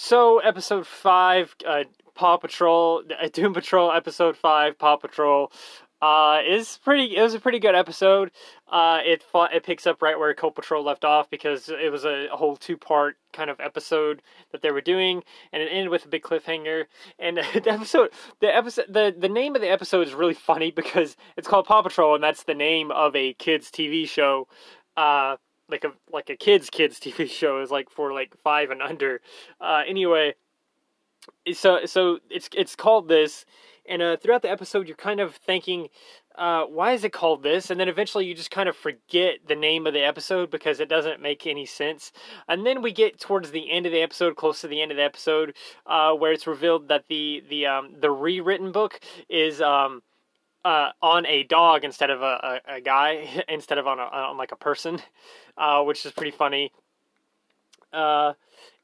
So, episode five, uh, Paw Patrol, uh, Doom Patrol, episode five, Paw Patrol, uh, is pretty. It was a pretty good episode. Uh, it fought, it picks up right where Cult Patrol left off because it was a, a whole two part kind of episode that they were doing, and it ended with a big cliffhanger. And the episode, the episode, the the name of the episode is really funny because it's called Paw Patrol, and that's the name of a kids TV show. Uh, like a like a kids kids TV show is like for like five and under. Uh, anyway, so so it's it's called this, and uh, throughout the episode you're kind of thinking, uh, why is it called this? And then eventually you just kind of forget the name of the episode because it doesn't make any sense. And then we get towards the end of the episode, close to the end of the episode, uh, where it's revealed that the the um, the rewritten book is. Um, uh, on a dog instead of a, a, a guy, instead of on, a, on like a person, uh, which is pretty funny. Uh,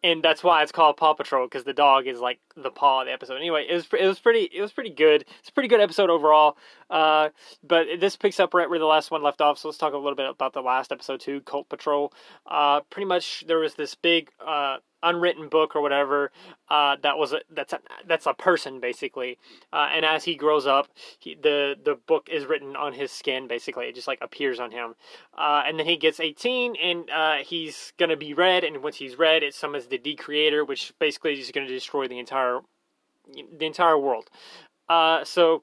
and that's why it's called Paw Patrol because the dog is like the paw of the episode. Anyway, it was it was pretty it was pretty good. It's a pretty good episode overall. Uh, but this picks up right where the last one left off. So let's talk a little bit about the last episode too, Cult Patrol. Uh, pretty much there was this big uh, unwritten book or whatever uh, that was a, that's a, that's a person basically. Uh, and as he grows up he, the the book is written on his skin basically. It just like appears on him. Uh, and then he gets 18 and uh, he's gonna be read and once he's read it summons the decreator which basically is gonna destroy the entire the entire world. Uh, so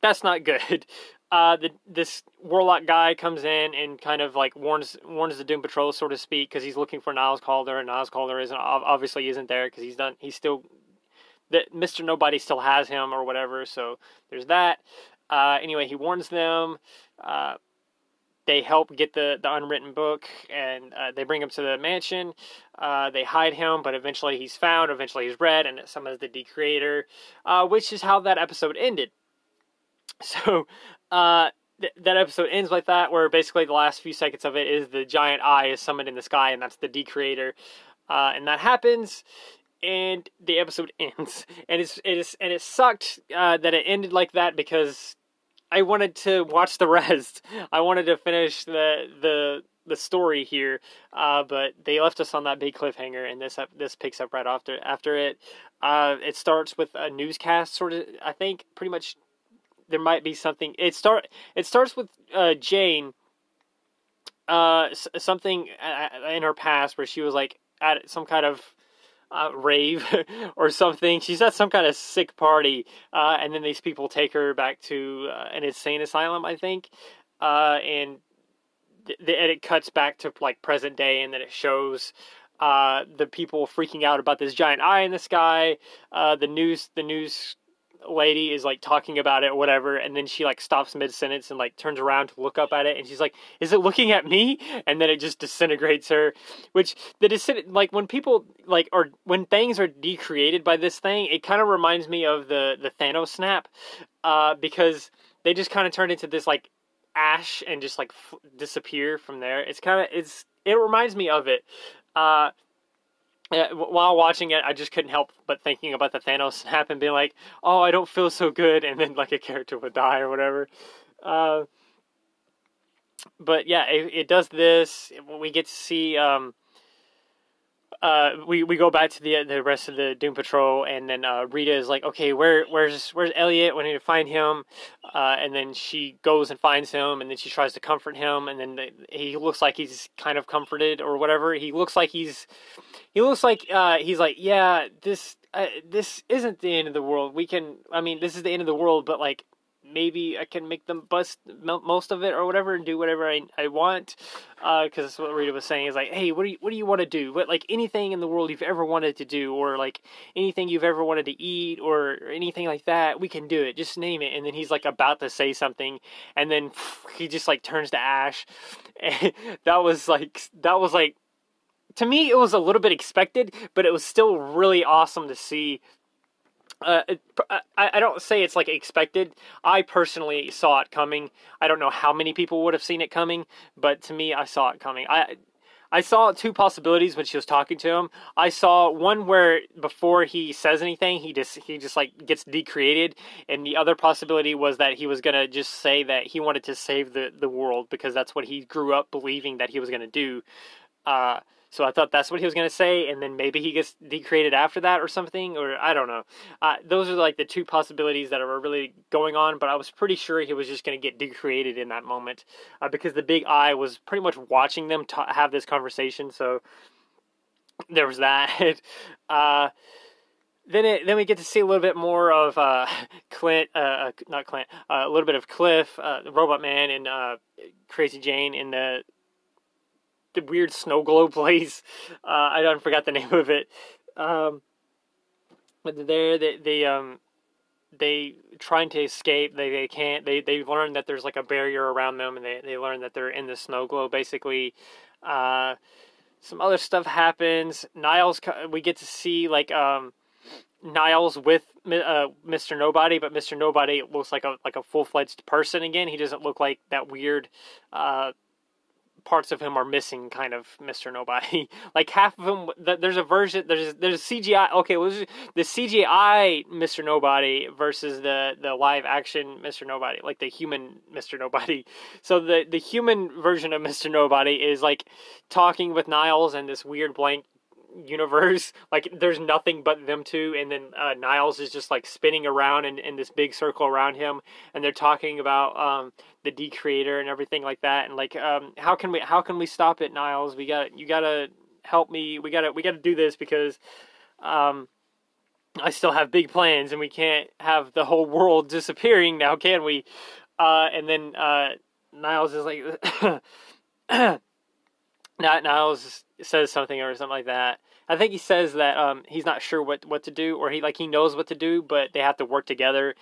that's not good uh, the this warlock guy comes in and kind of like warns warns the Doom Patrol, so to speak, because he's looking for Niles Caulder, and Niles Caulder isn't obviously isn't there because he's done he's still that Mister Nobody still has him or whatever. So there's that. Uh, anyway, he warns them. Uh, they help get the, the unwritten book and uh, they bring him to the mansion. Uh, they hide him, but eventually he's found. Eventually he's read, and it summons the Decreator, uh, which is how that episode ended. So uh, th- that episode ends like that, where basically the last few seconds of it is the giant eye is summoned in the sky, and that's the Decreator. Uh, and that happens, and the episode ends. And it's it is and it sucked uh, that it ended like that because I wanted to watch the rest. I wanted to finish the the the story here, uh, but they left us on that big cliffhanger, and this this picks up right after after it. Uh, it starts with a newscast, sort of. I think pretty much there might be something. It start it starts with uh, Jane. Uh, something uh, in her past where she was like at some kind of uh, rave or something. She's at some kind of sick party, uh, and then these people take her back to uh, an insane asylum, I think. Uh, and the, edit cuts back to like present day, and then it shows uh, the people freaking out about this giant eye in the sky. Uh, the news, the news lady is like talking about it or whatever and then she like stops mid sentence and like turns around to look up at it and she's like is it looking at me? And then it just disintegrates her which the disin- like when people like or when things are decreated by this thing it kind of reminds me of the the Thanos snap uh because they just kind of turn into this like ash and just like f- disappear from there. It's kind of it's it reminds me of it uh while watching it, I just couldn't help but thinking about the Thanos snap and being like, "Oh, I don't feel so good," and then like a character would die or whatever. Uh, but yeah, it, it, does this. We get to see. Um, uh, we we go back to the the rest of the Doom Patrol, and then uh, Rita is like, "Okay, where where's where's Elliot? We need to find him." Uh, and then she goes and finds him, and then she tries to comfort him, and then the, he looks like he's kind of comforted or whatever. He looks like he's he looks like uh, he's like, yeah, this uh, this isn't the end of the world. We can, I mean, this is the end of the world, but like maybe I can make them bust most of it or whatever and do whatever I, I want. Because uh, that's what Rita was saying is like, hey, what do you what do you want to do? What like anything in the world you've ever wanted to do, or like anything you've ever wanted to eat, or, or anything like that, we can do it. Just name it. And then he's like about to say something, and then he just like turns to ash. And that was like that was like to me it was a little bit expected, but it was still really awesome to see. Uh, I, I don't say it's like expected. I personally saw it coming. I don't know how many people would have seen it coming, but to me, I saw it coming. I I saw two possibilities when she was talking to him. I saw one where before he says anything, he just he just like gets decreated, and the other possibility was that he was gonna just say that he wanted to save the the world because that's what he grew up believing that he was gonna do. Uh, So I thought that's what he was going to say, and then maybe he gets decreated after that or something, or I don't know. Uh, those are like the two possibilities that were really going on, but I was pretty sure he was just going to get decreated in that moment uh, because the big eye was pretty much watching them t- have this conversation. So there was that. uh, then it then we get to see a little bit more of uh, Clint, uh, uh not Clint, uh, a little bit of Cliff, uh, Robot Man, and uh, Crazy Jane in the the weird snow globe place. I don't forgot the name of it. Um, but there, they, they um they trying to escape. They they can't. They they learn that there's like a barrier around them, and they they learn that they're in the snow globe basically. Uh, some other stuff happens. Niles, we get to see like um Niles with uh, Mr. Nobody, but Mr. Nobody looks like a like a full fledged person again. He doesn't look like that weird. Uh, parts of him are missing, kind of Mr. Nobody. like half of him, there's a version, there's there's a CGI. Okay, well, the CGI Mr. Nobody versus the the live action Mr. Nobody, like the human Mr. Nobody. So the the human version of Mr. Nobody is like talking with Niles and this weird blank universe. Like there's nothing but them two, and then uh, Niles is just like spinning around in, in this big circle around him, and they're talking about um, the Decreator and everything like that, and like um, how can we how can we stop it, Niles? We got you gotta help me. We gotta we gotta do this because. Um, I still have big plans, and we can't have the whole world disappearing now, can we? Uh, and then uh, Niles is like, Niles says something or something like that. I think he says that um, he's not sure what, what to do, or he like he knows what to do, but they have to work together,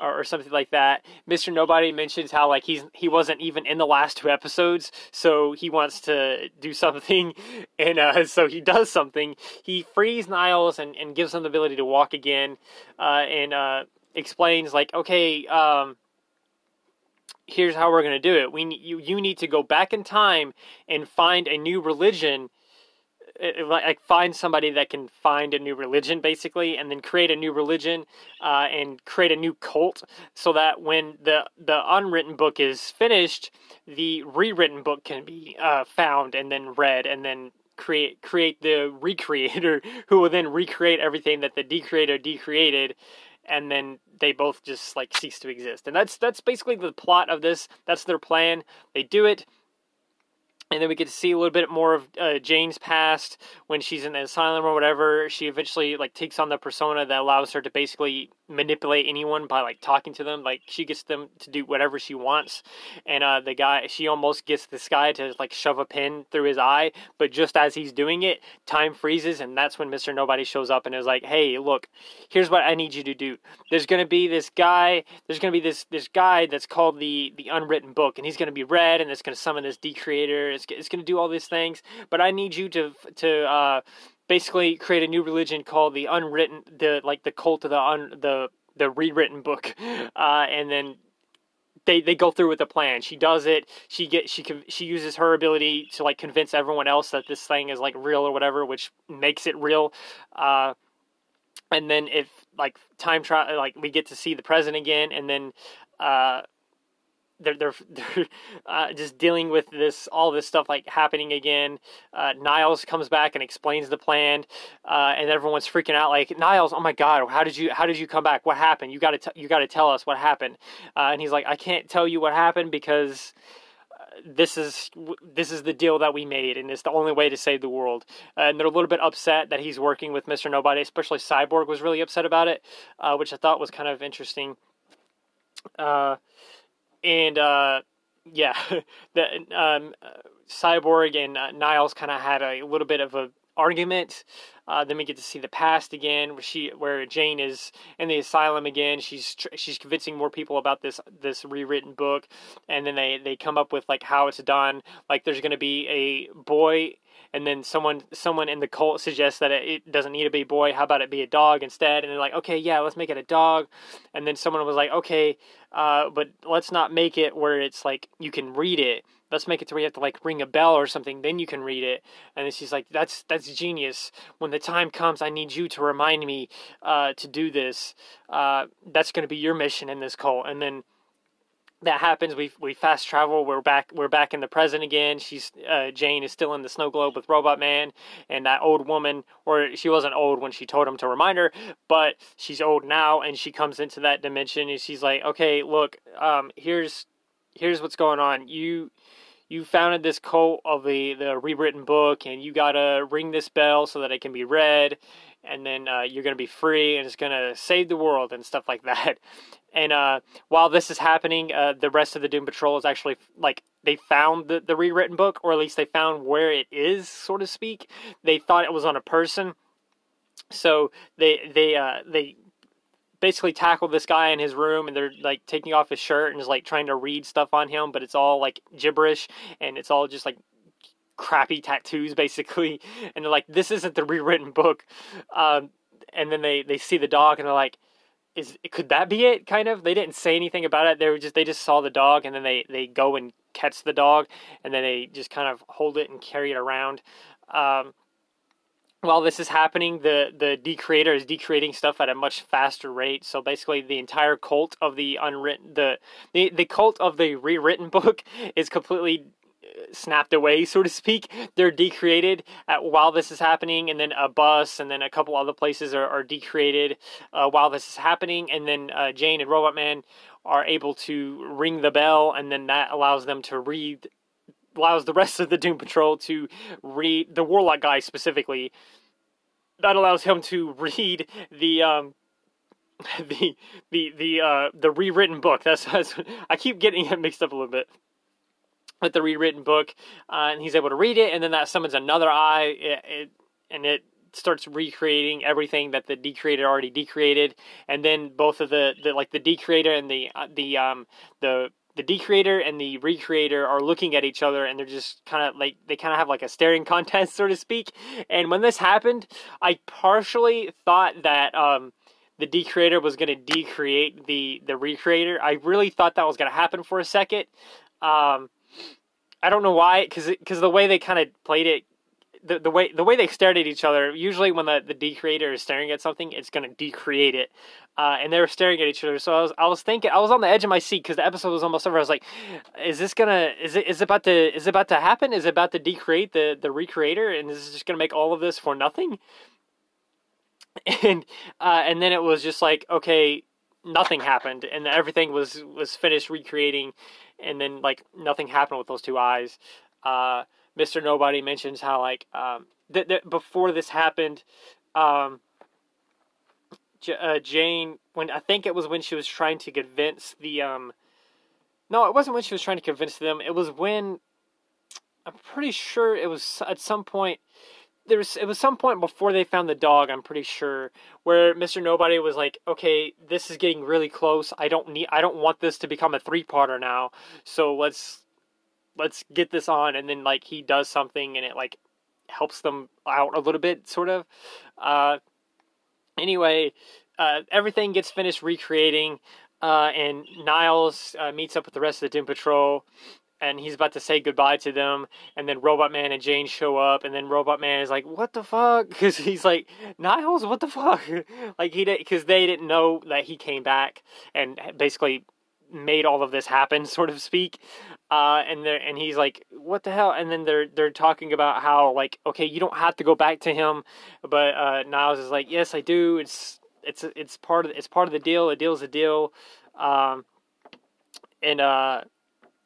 or, or, something like that. Mister Nobody mentions how like he's he wasn't even in the last two episodes, so he wants to do something, and uh, so he does something. He frees Niles and, and gives him the ability to walk again, uh, and uh, explains like, okay. Um, here's how we're going to do it. We you you need to go back in time and find a new religion uh, uh, like find somebody that can find a new religion basically and then create a new religion uh, and create a new cult so that when the the unwritten book is finished the rewritten book can be uh, found and then read and then create create the recreator who will then recreate everything that the decreator decreated and then they both just like cease to exist. And that's that's basically the plot of this. That's their plan. They do it and then we get to see a little bit more of uh, Jane's past when she's in the asylum or whatever. She eventually like takes on the persona that allows her to basically manipulate anyone by like talking to them. Like she gets them to do whatever she wants, and uh, the guy she almost gets this guy to like shove a pin through his eye. But just as he's doing it, time freezes, and that's when Mister Nobody shows up and is like, "Hey, look, here's what I need you to do. There's gonna be this guy. There's gonna be this this guy that's called the the Unwritten Book, and he's gonna be read, and it's gonna summon this decreator." It's, it's going to do all these things, but I need you to to uh, basically create a new religion called the unwritten, the like the cult of the un, the the rewritten book, uh, and then they they go through with the plan. She does it. She get she can she uses her ability to like convince everyone else that this thing is like real or whatever, which makes it real. Uh, and then if like time trial, like we get to see the present again, and then uh, they're they're, they're uh, just dealing with this all this stuff like happening again. Uh, Niles comes back and explains the plan, uh, and everyone's freaking out like Niles, oh my god, how did you how did you come back? What happened? You got to you got to tell us what happened. Uh, and he's like, I can't tell you what happened because uh, this is this is the deal that we made, and it's the only way to save the world. and they're a little bit upset that he's working with Mister Nobody, especially Cyborg was really upset about it, uh, which I thought was kind of interesting. Uh, and uh, yeah, the um, Cyborg and uh, Niles kind of had a little bit of a argument. Uh, then we get to see the past again, where she, where Jane is in the asylum again. She's she's convincing more people about this this rewritten book, and then they they come up with like how it's done. Like there's going to be a boy and then someone someone in the cult suggests that it doesn't need to be a boy. How about it be a dog instead? And they're like okay yeah let's make it a dog. And then someone was like okay uh, but let's not make it where it's like you can read it. Let's make it to where you have to like ring a bell or something then you can read it. And then she's like that's that's genius. When the time comes i need you to remind me uh, to do this. Uh, that's going to be your mission in this cult. And then that happens. We we fast travel. We're back. We're back in the present again. She's uh, Jane is still in the snow globe with Robot Man, and that old woman, or she wasn't old when she told him to remind her, but she's old now, and she comes into that dimension, and she's like, "Okay, look, um, here's here's what's going on. You you founded this cult of the the rewritten book, and you gotta ring this bell so that it can be read." And then uh, you're going to be free and it's going to save the world and stuff like that. And uh, while this is happening, uh, the rest of the Doom Patrol is actually like they found the, the rewritten book, or at least they found where it is, so to speak. They thought it was on a person, so they they uh, they basically tackle this guy in his room, and they're like taking off his shirt and is like trying to read stuff on him, but it's all like gibberish, and it's all just like crappy tattoos basically. And they're like this isn't the rewritten book. Um, and then they they see the dog and they're like is could that be it? kind of. They didn't say anything about it. They were just they just saw the dog and then they they go and catch the dog and then they just kind of hold it and carry it around. Um, while this is happening the the decreator is decreating stuff at a much faster rate. So basically the entire cult of the unwritten the the, the cult of the rewritten book is completely snapped away, so to speak. They're decreated at, while this is happening, and then a bus and then a couple other places are, are decreated uh, while this is happening, and then uh, Jane and Robot Man are able to ring the bell, and then that allows them to read, allows the rest of the Doom Patrol to read the Warlock guy specifically. That allows him to read the um, the the the uh the rewritten book. That's, that's I keep getting it mixed up a little bit with the rewritten book, uh, and he's able to read it, and then that summons another eye, it, it, and it starts recreating everything that the decreator already decreated, and then both of the, the like the decreator and the uh, the um the the decreator and the recreator are looking at each other and they're just kind of like they kind of have like a staring contest so to speak and when this happened i partially thought that um the decreator was going to decreate the the recreator. I really thought that was going to happen for a second um I don't know why, because because the way they kind of played it, the, the way the way they stared at each other. Usually, when the the decreator is staring at something, it's gonna decreate it, uh, and they were staring at each other. So I was I was thinking I was on the edge of my seat because the episode was almost over. I was like, is this gonna is it is it about to is it about to happen? Is it about to decreate the the recreator, and is just gonna make all of this for nothing? And uh, and then it was just like okay, nothing happened, and everything was was finished recreating and then like nothing happened with those two eyes. Uh, Mr. Nobody mentions how like um, that th- before this happened, um, J- uh, Jane when I think it was when she was trying to convince the um, no, it wasn't when she was trying to convince them. It was when I'm pretty sure it was at some point there was it was some point before they found the dog i'm pretty sure where mr nobody was like okay this is getting really close. I don't need i don't want this to become a three parter now. So let's let's get this on. And then like he does something and it like helps them out a little bit sort of. Uh anyway uh everything gets finished recreating uh and niles uh, meets up with the rest of the doom patrol and he's about to say goodbye to them and then robot man and jane show up and then robot man is like what the fuck? Because he's like niles what the fuck? Like he did because they didn't know that he came back and basically made all of this happen sort of speak. Uh and they and he's like what the hell? And then they're they're talking about how like okay you don't have to go back to him but uh niles is like yes i do. It's it's it's part of it's part of the deal. A deal's a deal. Um and uh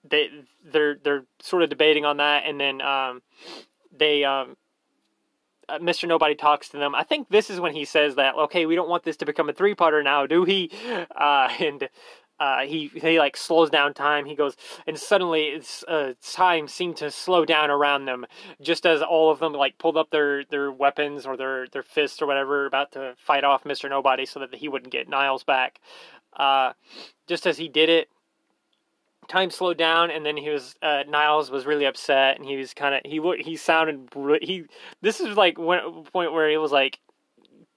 they they're they're sort of debating on that, and then um, they um, uh, Mr. Nobody talks to them. I think this is when he says that okay, we don't want this to become a three parter now, do he? Uh, and uh, he he like slows down time. He goes, and suddenly it's uh, time seemed to slow down around them, just as all of them like pulled up their their weapons or their their fists or whatever, about to fight off Mister Nobody so that he wouldn't get Niles back. Uh, just as he did it, time slowed down and then he was uh, Niles was really upset and he was kind of he he sounded he this is like one point where he was like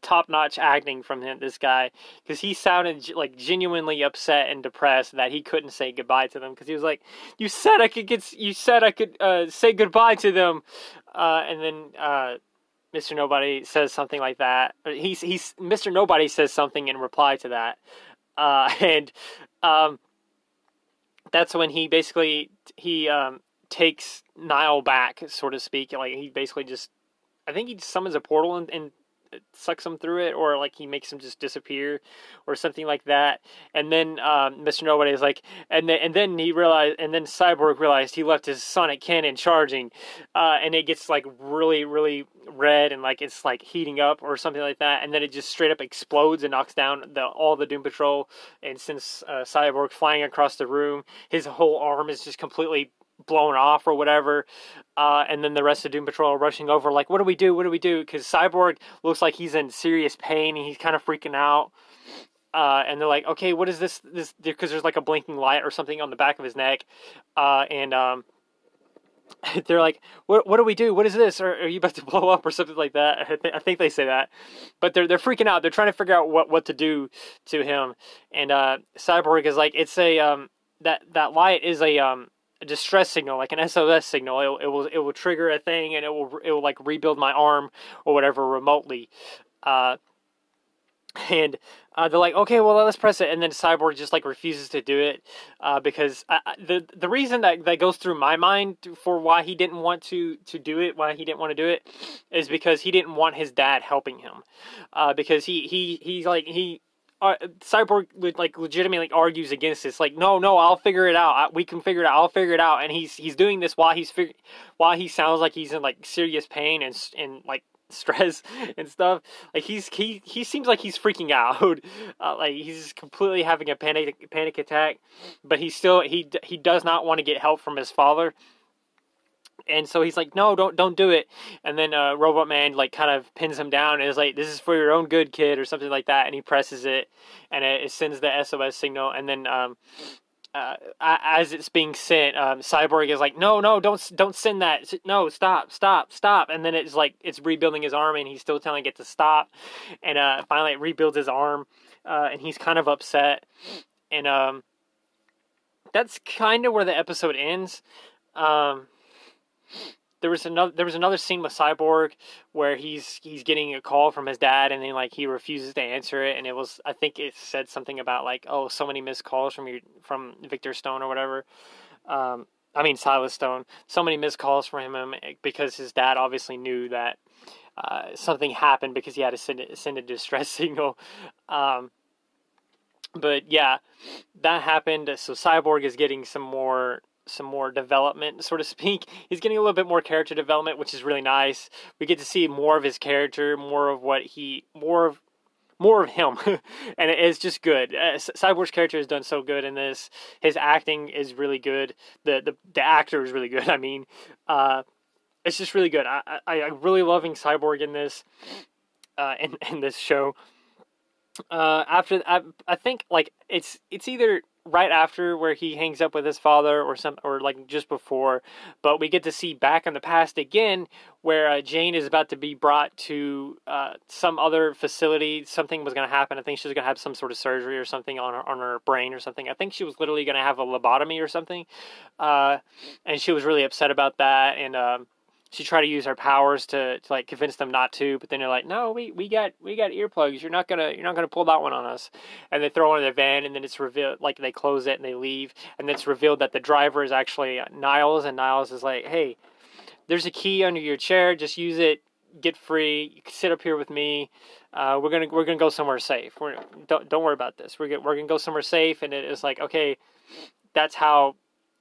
top notch acting from him this guy because he sounded like genuinely upset and depressed that he couldn't say goodbye to them because he was like you said I could get you said I could uh, say goodbye to them uh, and then uh, Mr. Nobody says something like that he's he's Mr. Nobody says something in reply to that uh, and um, that's when he basically he um, takes Nile back, so to speak. Like he basically just, I think he summons a portal and, and sucks him through it, or like he makes him just disappear, or something like that. And then um, Mr. Nobody is like, and then and then he realized, and then Cyborg realized he left his sonic cannon charging, uh, and it gets like really really red and like it's like heating up or something like that, and then it just straight up explodes and knocks down the all the Doom Patrol. And since uh, Cyborg flying across the room, his whole arm is just completely blown off or whatever. Uh, and then the rest of Doom Patrol are rushing over, like, what do we do? What do we do? Because Cyborg looks like he's in serious pain and he's kind of freaking out. Uh, and they're like, okay, what is this? This because there's like a blinking light or something on the back of his neck, uh, and um, they're like, what What do we do? What is this? Are, are you about to blow up or something like that? I, th- I, think they say that, but they're they're freaking out. They're trying to figure out what, what to do to him, and uh, Cyborg is like, it's a um, that that light is a um, a distress signal, like an SOS signal. It, it will it will trigger a thing, and it will it will like rebuild my arm or whatever remotely. Uh, and uh, they're like, okay, well, let's press it, and then Cyborg just like refuses to do it uh, because I, the the reason that that goes through my mind for why he didn't want to to do it, why he didn't want to do it, is because he didn't want his dad helping him, uh, because he he he's like he uh, Cyborg like legitimately argues against this. Like, no, no, I'll figure it out. I, we can figure it out. I'll figure it out. And he's he's doing this while he's fig- while he sounds like he's in like serious pain and and like stress and stuff. Like he's he he seems like he's freaking out. Uh, like he's completely having a panic panic attack. But he still he he does not want to get help from his father and so he's like, "No, don't don't do it." And then uh, Robot Man like kind of pins him down and is like, "This is for your own good, kid," or something like that. And he presses it, and it, it sends the SOS signal. And then um, uh, as it's being sent, um, Cyborg is like, "No, no, don't don't send that. No, stop, stop, stop." And then it's like it's rebuilding his arm, and he's still telling it to stop. And uh, finally, it rebuilds his arm, uh, and he's kind of upset. And um, that's kind of where the episode ends. Um, there was another there was another scene with Cyborg where he's he's getting a call from his dad and then like he refuses to answer it and it was I think it said something about like oh so many missed calls from your from Victor Stone or whatever. Um, I mean Silas Stone. So many missed calls from him eh, because his dad obviously knew that uh, something happened because he had to send a, send a distress signal. Um, but yeah, that happened. So Cyborg is getting some more some more development, so to speak. He's getting a little bit more character development, which is really nice. We get to see more of his character, more of what he, more of, more of him, and it is just good. Uh, Cyborg's character has done so good in this. His acting is really good. The the the actor is really good. I mean, uh, it's just really good. I I I'm really loving Cyborg in this, uh, in in this show. Uh, after I I think like it's it's either right after where he hangs up with his father or some or like just before but we get to see back in the past again where uh, jane is about to be brought to uh, some other facility. Something was going to happen. I think she was going to have some sort of surgery or something on her on her brain or something. I think she was literally going to have a lobotomy or something uh, and she was really upset about that. And um, she tried to use her powers to, to like convince them not to, but then they're like, "No, we, we got we got earplugs. You're not gonna you're not gonna pull that one on us." And they throw it in the van, and then it's revealed like they close it and they leave, and it's revealed that the driver is actually Niles, and Niles is like, "Hey, there's a key under your chair. Just use it. Get free. Sit up here with me. Uh, we're gonna we're gonna go somewhere safe. We're don't don't worry about this. We're gonna, we're gonna go somewhere safe." And it is like, okay, that's how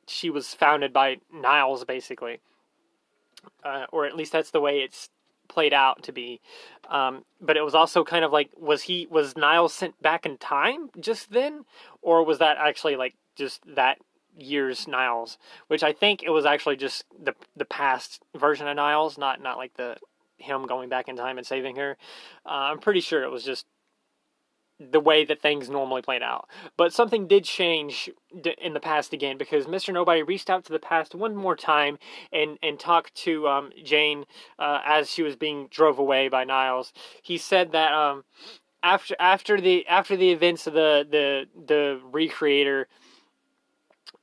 she was founded by Niles, basically uh, or at least that's the way it's played out to be. Um, but it was also kind of like, was he was Niles sent back in time just then, or was that actually like just that year's Niles? Which I think it was actually just the the past version of Niles, not not like the him going back in time and saving her. Uh, I'm pretty sure it was just the way that things normally played out. But something did change in the past again because Mr. Nobody reached out to the past one more time and, and talked to um, Jane uh, as she was being drove away by Niles. He said that um, after after the after the events of the the the recreator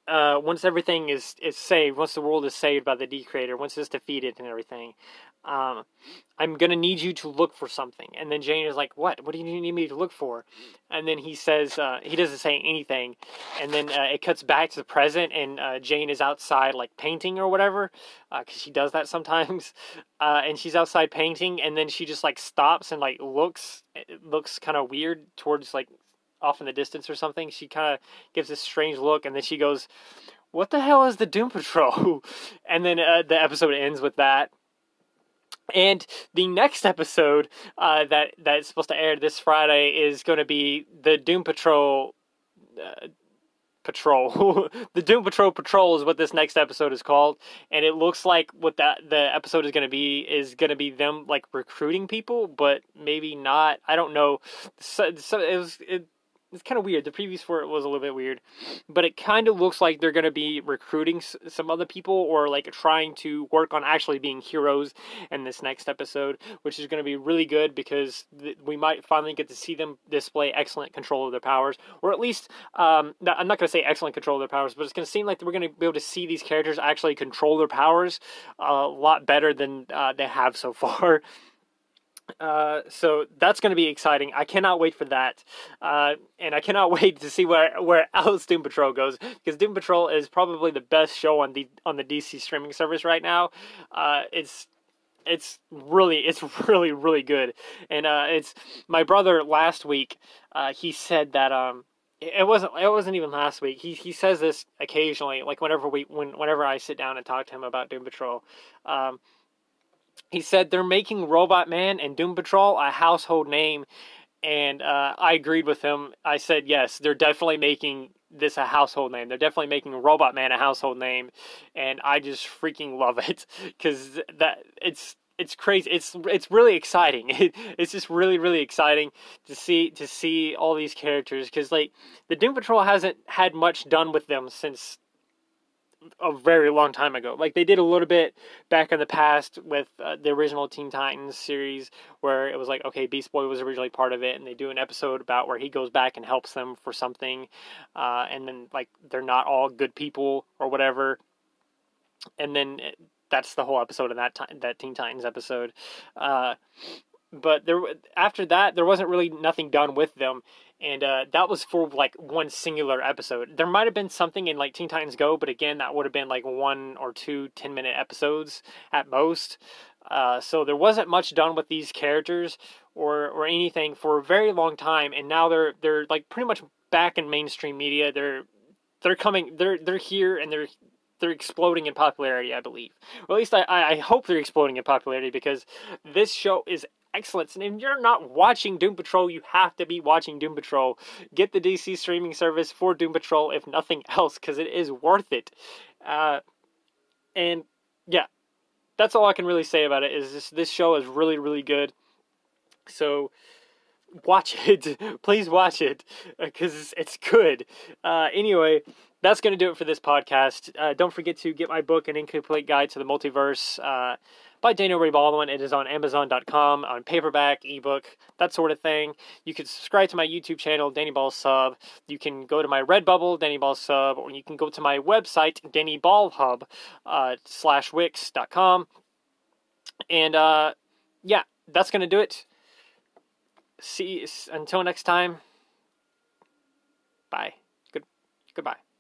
uh, once everything is, is saved, once the world is saved by the decreator, once it's defeated and everything, um, I'm gonna need you to look for something. And then Jane is like, what? What do you need me to look for? And then he says, uh, he doesn't say anything. And then uh, it cuts back to the present, and uh, Jane is outside, like painting or whatever, because uh, she does that sometimes. Uh, and she's outside painting, and then she just like stops and like looks, looks kind of weird towards like off in the distance or something. She kind of gives this strange look, and then she goes, "What the hell is the Doom Patrol?" and then uh, the episode ends with that. And the next episode uh, that that's supposed to air this Friday is going to be the Doom Patrol. Uh, Patrol. the Doom Patrol Patrol is what this next episode is called, and it looks like what that the episode is going to be is going to be them like recruiting people, but maybe not. I don't know. So, so it was it, it's kind of weird. The previews for it was a little bit weird, but it kind of looks like they're going to be recruiting s- some other people or like trying to work on actually being heroes in this next episode, which is going to be really good because th- we might finally get to see them display excellent control of their powers, or at least um, I'm not going to say excellent control of their powers, but it's going to seem like we're going to be able to see these characters actually control their powers a lot better than uh, they have so far. Uh, so that's going to be exciting. I cannot wait for that, uh, and I cannot wait to see where where Alice Doom Patrol goes because Doom Patrol is probably the best show on the on the DC streaming service right now. Uh, it's it's really it's really really good, and uh, it's my brother last week. Uh, he said that um, it wasn't it wasn't even last week. He he says this occasionally, like whenever we when whenever I sit down and talk to him about Doom Patrol. Um, he said they're making Robot Man and Doom Patrol a household name, and uh, I agreed with him. I said yes, they're definitely making this a household name. They're definitely making Robot Man a household name, and I just freaking love it because that it's it's crazy. It's it's really exciting. It, it's just really really exciting to see to see all these characters because like the Doom Patrol hasn't had much done with them since a very long time ago. Like they did a little bit back in the past with uh, the original Teen Titans series, where it was like, okay, Beast Boy was originally part of it, and they do an episode about where he goes back and helps them for something, uh, and then like they're not all good people or whatever, and then it, that's the whole episode of that time that Teen Titans episode. Uh, but there after that there wasn't really nothing done with them and uh, that was for like one singular episode. There might have been something in like teen titans go but again that would have been like one or two 10 minute episodes at most. Uh, so there wasn't much done with these characters or or anything for a very long time and now they're they're like pretty much back in mainstream media. They're they're coming they're they're here and they're they're exploding in popularity, I believe. Or at least I, I hope they're exploding in popularity because this show is excellence. And if you're not watching Doom Patrol, you have to be watching Doom Patrol. Get the DC streaming service for Doom Patrol, if nothing else, because it is worth it. Uh, and yeah, that's all I can really say about it. Is this this show is really really good. So watch it, please watch it, because it's good. Uh, anyway, that's going to do it for this podcast. Uh, don't forget to get my book, An Incomplete Guide to the Multiverse, uh, by Daniel Ray Baldwin. It is on Amazon.com, on paperback, ebook, that sort of thing. You can subscribe to my YouTube channel, Danny Ball Sub. You can go to my Redbubble, Danny Ball Sub, or you can go to my website, Danny Ball Hub, uh, slash Wix.com. And, uh, yeah, that's going to do it. See, until next time, bye. Good, goodbye.